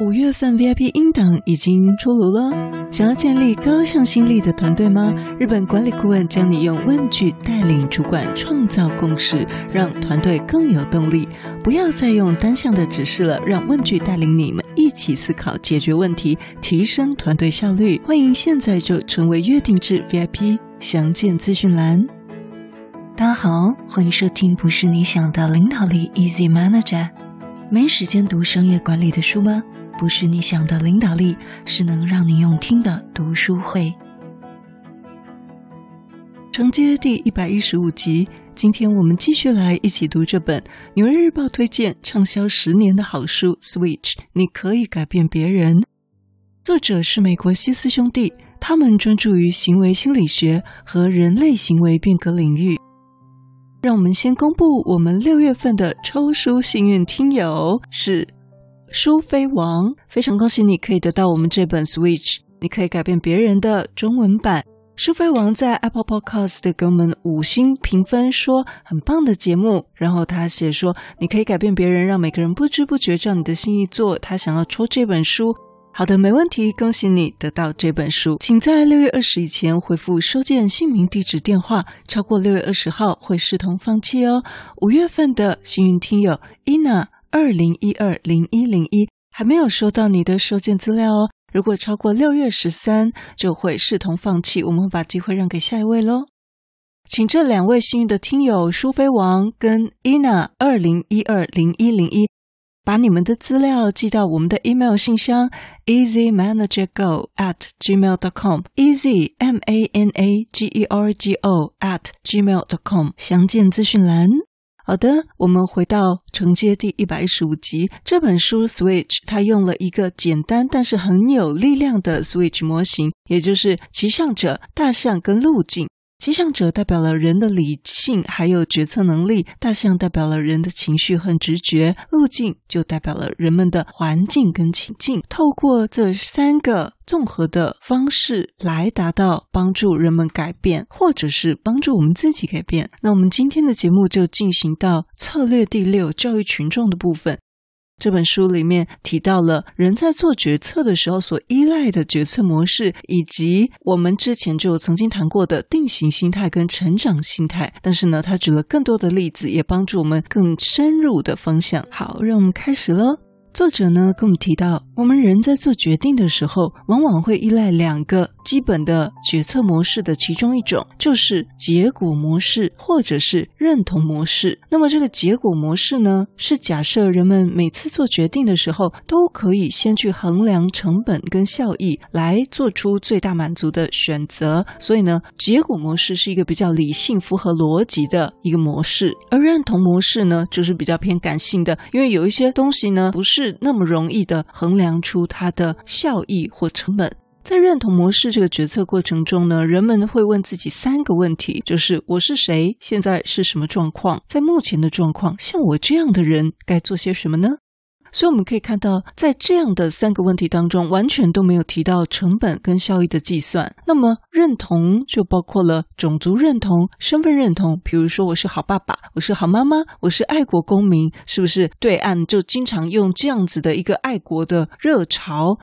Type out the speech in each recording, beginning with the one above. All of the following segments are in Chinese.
五月份 VIP 音档已经出炉了，想要建立高向心力的团队吗？日本管理顾问将你用问句带领主管创造共识，让团队更有动力。不要再用单向的指示了，让问句带领你们一起思考解决问题，提升团队效率。欢迎现在就成为约定制 VIP，详见资讯栏。大家好，欢迎收听不是你想的领导力 Easy Manager。没时间读商业管理的书吗？不是你想的领导力，是能让你用听的读书会。承接第一百一十五集，今天我们继续来一起读这本《纽约日报》推荐畅销十年的好书《Switch》，你可以改变别人。作者是美国西斯兄弟，他们专注于行为心理学和人类行为变革领域。让我们先公布我们六月份的抽书幸运听友是。书飞王，非常恭喜你可以得到我们这本《Switch》，你可以改变别人的中文版。书飞王在 Apple Podcast 给我们五星评分，说很棒的节目。然后他写说，你可以改变别人，让每个人不知不觉照你的心意做。他想要抽这本书，好的，没问题，恭喜你得到这本书。请在六月二十以前回复收件姓名、地址、电话，超过六月二十号会视同放弃哦。五月份的幸运听友 Ina。二零一二零一零一还没有收到你的收件资料哦。如果超过六月十三，就会视同放弃。我们会把机会让给下一位喽。请这两位幸运的听友苏菲王跟 Ina 二零一二零一零一，把你们的资料寄到我们的 email 信箱 easymanagergo at gmail dot com easy m a n a g e r g o at gmail dot com 详见资讯栏。好的，我们回到承接第一百一十五集。这本书《Switch》它用了一个简单但是很有力量的 Switch 模型，也就是骑象者、大象跟路径。骑象者代表了人的理性还有决策能力，大象代表了人的情绪和直觉，路径就代表了人们的环境跟情境。透过这三个综合的方式来达到帮助人们改变，或者是帮助我们自己改变。那我们今天的节目就进行到策略第六，教育群众的部分。这本书里面提到了人在做决策的时候所依赖的决策模式，以及我们之前就曾经谈过的定型心态跟成长心态。但是呢，他举了更多的例子，也帮助我们更深入的方向。好，让我们开始喽。作者呢，跟我们提到，我们人在做决定的时候，往往会依赖两个基本的决策模式的其中一种，就是结果模式或者是认同模式。那么这个结果模式呢，是假设人们每次做决定的时候，都可以先去衡量成本跟效益，来做出最大满足的选择。所以呢，结果模式是一个比较理性、符合逻辑的一个模式，而认同模式呢，就是比较偏感性的，因为有一些东西呢，不是。那么容易的衡量出它的效益或成本。在认同模式这个决策过程中呢，人们会问自己三个问题，就是我是谁，现在是什么状况，在目前的状况，像我这样的人该做些什么呢？所以我们可以看到，在这样的三个问题当中，完全都没有提到成本跟效益的计算。那么认同就包括了种族认同、身份认同，比如说我是好爸爸，我是好妈妈，我是爱国公民，是不是？对岸就经常用这样子的一个爱国的热潮。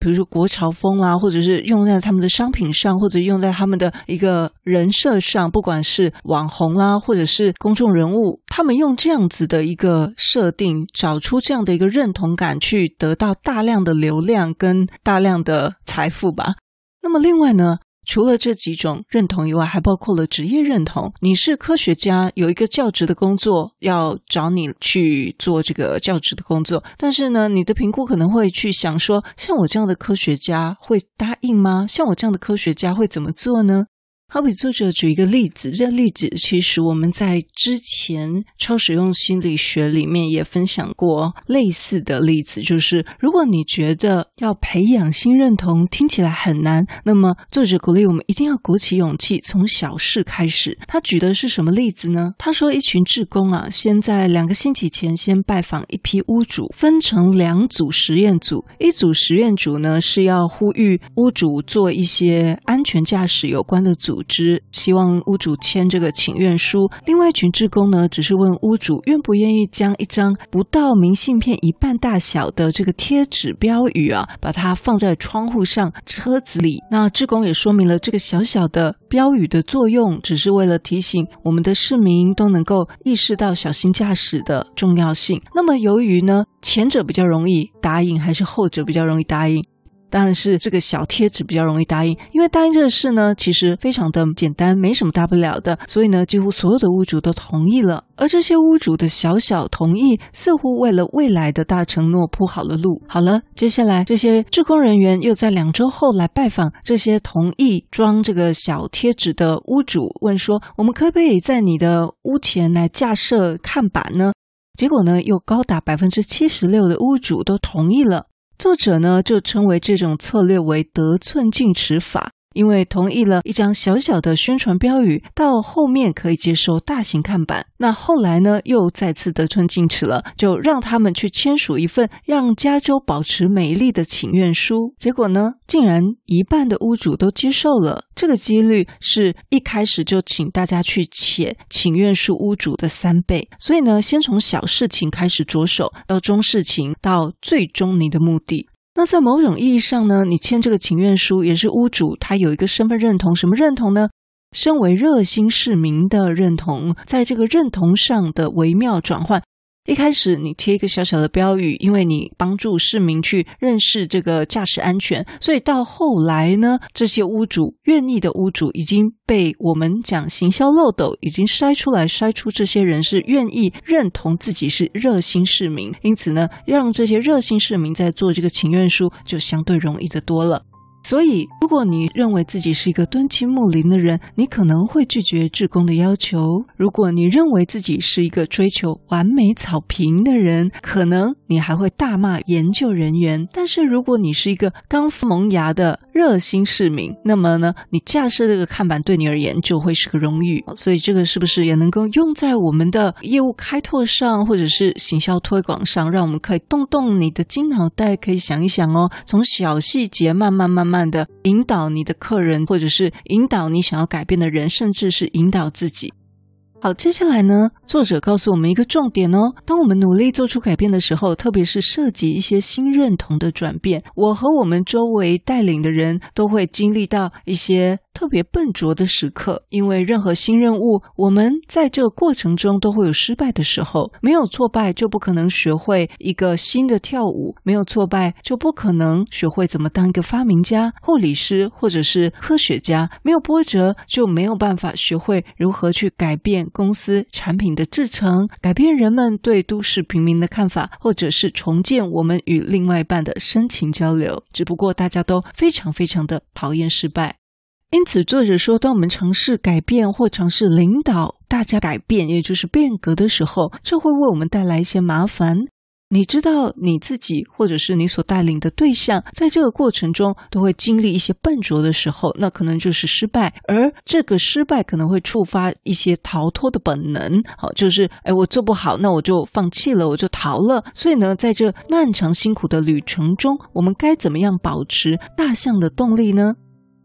比如说国潮风啦、或者是用在他们的商品上，或者用在他们的一个人设上，不管是网红啦、或者是公众人物，他们用这样子的一个设定，找出这样的一个认同感，去得到大量的流量跟大量的财富吧。那么另外呢？除了这几种认同以外，还包括了职业认同。你是科学家，有一个教职的工作要找你去做这个教职的工作，但是呢，你的评估可能会去想说，像我这样的科学家会答应吗？像我这样的科学家会怎么做呢？好比作者举一个例子，这个例子其实我们在之前超实用心理学里面也分享过类似的例子，就是如果你觉得要培养新认同听起来很难，那么作者鼓励我们一定要鼓起勇气，从小事开始。他举的是什么例子呢？他说，一群志工啊，先在两个星期前先拜访一批屋主，分成两组实验组，一组实验组呢是要呼吁屋主做一些安全驾驶有关的组。组织，希望屋主签这个请愿书。另外一群志工呢，只是问屋主愿不愿意将一张不到明信片一半大小的这个贴纸标语啊，把它放在窗户上、车子里。那志工也说明了这个小小的标语的作用，只是为了提醒我们的市民都能够意识到小心驾驶的重要性。那么由于呢，前者比较容易答应，还是后者比较容易答应？当然是这个小贴纸比较容易答应，因为答应这个事呢，其实非常的简单，没什么大不了的，所以呢，几乎所有的屋主都同意了。而这些屋主的小小同意，似乎为了未来的大承诺铺好了路。好了，接下来这些志工人员又在两周后来拜访这些同意装这个小贴纸的屋主，问说：“我们可不可以在你的屋前来架设看板呢？”结果呢，又高达百分之七十六的屋主都同意了。作者呢，就称为这种策略为得寸进尺法。因为同意了一张小小的宣传标语，到后面可以接受大型看板。那后来呢，又再次得寸进尺了，就让他们去签署一份让加州保持美丽的请愿书。结果呢，竟然一半的屋主都接受了。这个几率是一开始就请大家去写请愿书屋主的三倍。所以呢，先从小事情开始着手，到中事情，到最终你的目的。那在某种意义上呢，你签这个请愿书也是屋主他有一个身份认同，什么认同呢？身为热心市民的认同，在这个认同上的微妙转换。一开始你贴一个小小的标语，因为你帮助市民去认识这个驾驶安全，所以到后来呢，这些屋主愿意的屋主已经被我们讲行销漏斗已经筛出来，筛出这些人是愿意认同自己是热心市民，因此呢，让这些热心市民在做这个请愿书就相对容易得多了。所以，如果你认为自己是一个敦亲睦邻的人，你可能会拒绝志工的要求；如果你认为自己是一个追求完美草坪的人，可能你还会大骂研究人员。但是，如果你是一个刚萌芽的热心市民，那么呢，你架设这个看板对你而言就会是个荣誉。所以，这个是不是也能够用在我们的业务开拓上，或者是行销推广上，让我们可以动动你的金脑袋，可以想一想哦，从小细节慢慢慢慢。的引导你的客人，或者是引导你想要改变的人，甚至是引导自己。好，接下来呢，作者告诉我们一个重点哦。当我们努力做出改变的时候，特别是涉及一些新认同的转变，我和我们周围带领的人都会经历到一些特别笨拙的时刻。因为任何新任务，我们在这过程中都会有失败的时候。没有挫败，就不可能学会一个新的跳舞；没有挫败，就不可能学会怎么当一个发明家、护理师或者是科学家；没有波折，就没有办法学会如何去改变。公司产品的制成，改变人们对都市平民的看法，或者是重建我们与另外一半的深情交流。只不过大家都非常非常的讨厌失败，因此作者说，当我们尝试改变或尝试领导大家改变，也就是变革的时候，这会为我们带来一些麻烦。你知道你自己，或者是你所带领的对象，在这个过程中都会经历一些笨拙的时候，那可能就是失败，而这个失败可能会触发一些逃脱的本能。好，就是哎，我做不好，那我就放弃了，我就逃了。所以呢，在这漫长辛苦的旅程中，我们该怎么样保持大象的动力呢？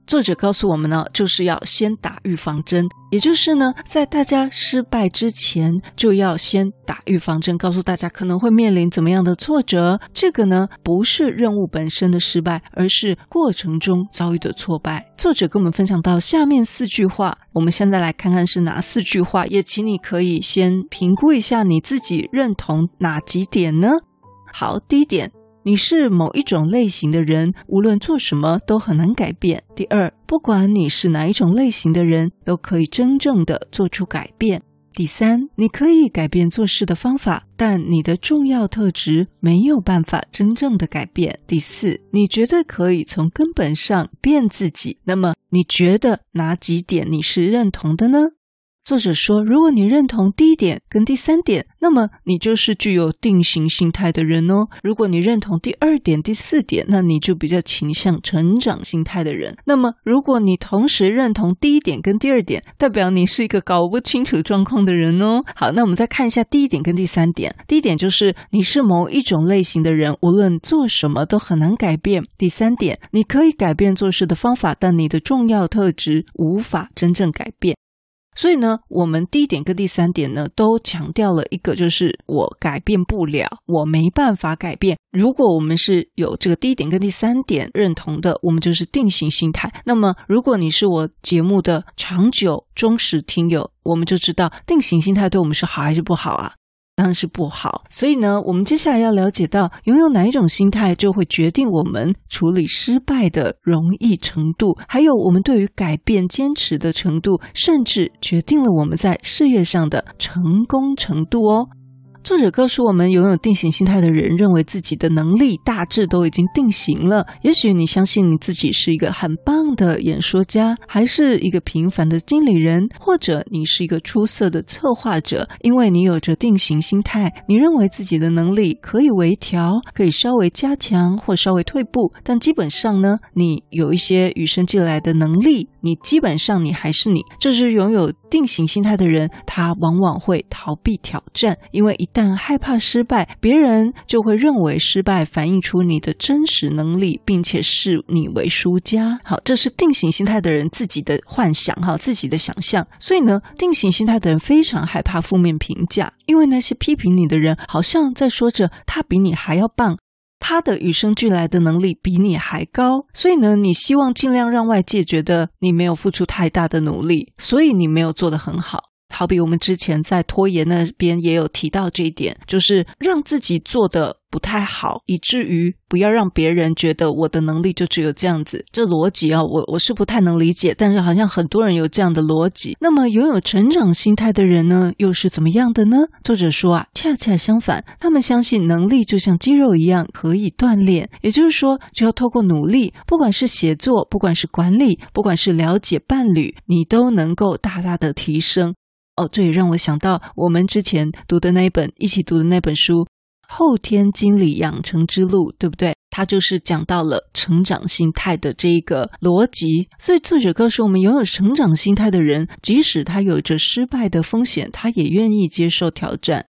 作者告诉我们呢，就是要先打预防针，也就是呢，在大家失败之前，就要先打预防针，告诉大家可能会面临怎么样的挫折。这个呢，不是任务本身的失败，而是过程中遭遇的挫败。作者跟我们分享到下面四句话，我们现在来看看是哪四句话，也请你可以先评估一下你自己认同哪几点呢？好，第一点。你是某一种类型的人，无论做什么都很难改变。第二，不管你是哪一种类型的人，都可以真正的做出改变。第三，你可以改变做事的方法，但你的重要特质没有办法真正的改变。第四，你绝对可以从根本上变自己。那么，你觉得哪几点你是认同的呢？作者说，如果你认同第一点跟第三点，那么你就是具有定型心态的人哦。如果你认同第二点、第四点，那你就比较倾向成长心态的人。那么，如果你同时认同第一点跟第二点，代表你是一个搞不清楚状况的人哦。好，那我们再看一下第一点跟第三点。第一点就是你是某一种类型的人，无论做什么都很难改变。第三点，你可以改变做事的方法，但你的重要特质无法真正改变。所以呢，我们第一点跟第三点呢，都强调了一个，就是我改变不了，我没办法改变。如果我们是有这个第一点跟第三点认同的，我们就是定型心态。那么，如果你是我节目的长久忠实听友，我们就知道定型心态对我们是好还是不好啊？当然是不好，所以呢，我们接下来要了解到，拥有哪一种心态，就会决定我们处理失败的容易程度，还有我们对于改变坚持的程度，甚至决定了我们在事业上的成功程度哦。作者告诉我们，拥有定型心态的人认为自己的能力大致都已经定型了。也许你相信你自己是一个很棒的演说家，还是一个平凡的经理人，或者你是一个出色的策划者，因为你有着定型心态，你认为自己的能力可以微调，可以稍微加强或稍微退步，但基本上呢，你有一些与生俱来的能力，你基本上你还是你。这是拥有定型心态的人，他往往会逃避挑战，因为一但害怕失败，别人就会认为失败反映出你的真实能力，并且视你为输家。好，这是定型心态的人自己的幻想，哈，自己的想象。所以呢，定型心态的人非常害怕负面评价，因为那些批评你的人，好像在说着他比你还要棒，他的与生俱来的能力比你还高。所以呢，你希望尽量让外界觉得你没有付出太大的努力，所以你没有做得很好。好比我们之前在拖延那边也有提到这一点，就是让自己做得不太好，以至于不要让别人觉得我的能力就只有这样子。这逻辑啊，我我是不太能理解，但是好像很多人有这样的逻辑。那么拥有成长心态的人呢，又是怎么样的呢？作者说啊，恰恰相反，他们相信能力就像肌肉一样可以锻炼，也就是说，只要透过努力，不管是写作，不管是管理，不管是了解伴侣，你都能够大大的提升。哦，这也让我想到我们之前读的那一本，一起读的那本书《后天经理养成之路》，对不对？它就是讲到了成长心态的这一个逻辑。所以作者告诉我们，拥有成长心态的人，即使他有着失败的风险，他也愿意接受挑战。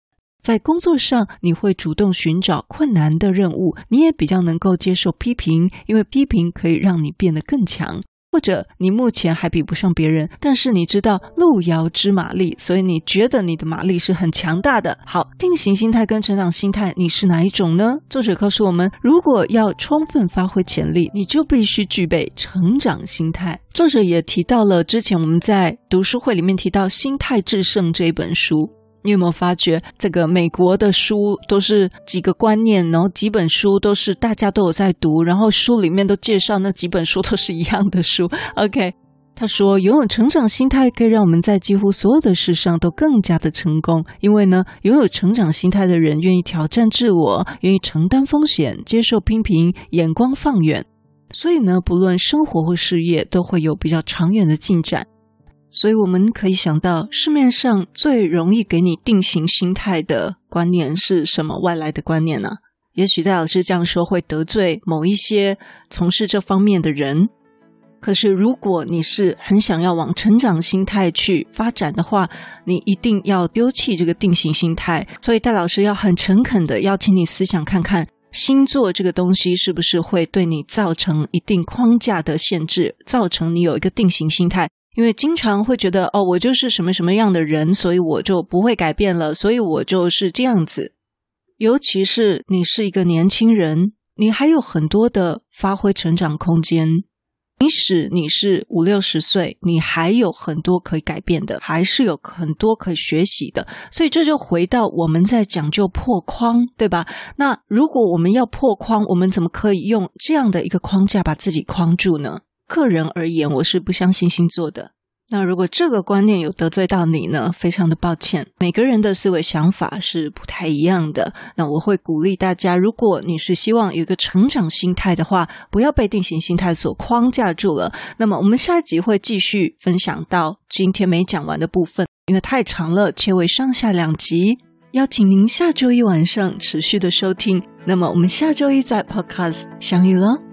在工作上，你会主动寻找困难的任务，你也比较能够接受批评，因为批评可以让你变得更强。或者你目前还比不上别人，但是你知道路遥知马力，所以你觉得你的马力是很强大的。好，定型心态跟成长心态，你是哪一种呢？作者告诉我们，如果要充分发挥潜力，你就必须具备成长心态。作者也提到了之前我们在读书会里面提到《心态制胜》这一本书。你有没有发觉，这个美国的书都是几个观念，然后几本书都是大家都有在读，然后书里面都介绍那几本书都是一样的书。OK，他说，拥有成长心态可以让我们在几乎所有的事上都更加的成功，因为呢，拥有成长心态的人愿意挑战自我，愿意承担风险，接受批评，眼光放远，所以呢，不论生活或事业都会有比较长远的进展。所以我们可以想到，市面上最容易给你定型心态的观念是什么？外来的观念呢？也许戴老师这样说会得罪某一些从事这方面的人。可是，如果你是很想要往成长心态去发展的话，你一定要丢弃这个定型心态。所以，戴老师要很诚恳的邀请你思想看看，星座这个东西是不是会对你造成一定框架的限制，造成你有一个定型心态。因为经常会觉得哦，我就是什么什么样的人，所以我就不会改变了，所以我就是这样子。尤其是你是一个年轻人，你还有很多的发挥成长空间。即使你是五六十岁，你还有很多可以改变的，还是有很多可以学习的。所以这就回到我们在讲究破框，对吧？那如果我们要破框，我们怎么可以用这样的一个框架把自己框住呢？个人而言，我是不相信星座的。那如果这个观念有得罪到你呢？非常的抱歉，每个人的思维想法是不太一样的。那我会鼓励大家，如果你是希望有一个成长心态的话，不要被定型心态所框架住了。那么我们下一集会继续分享到今天没讲完的部分。因为太长了，切为上下两集。邀请您下周一晚上持续的收听。那么我们下周一在 Podcast 相遇了。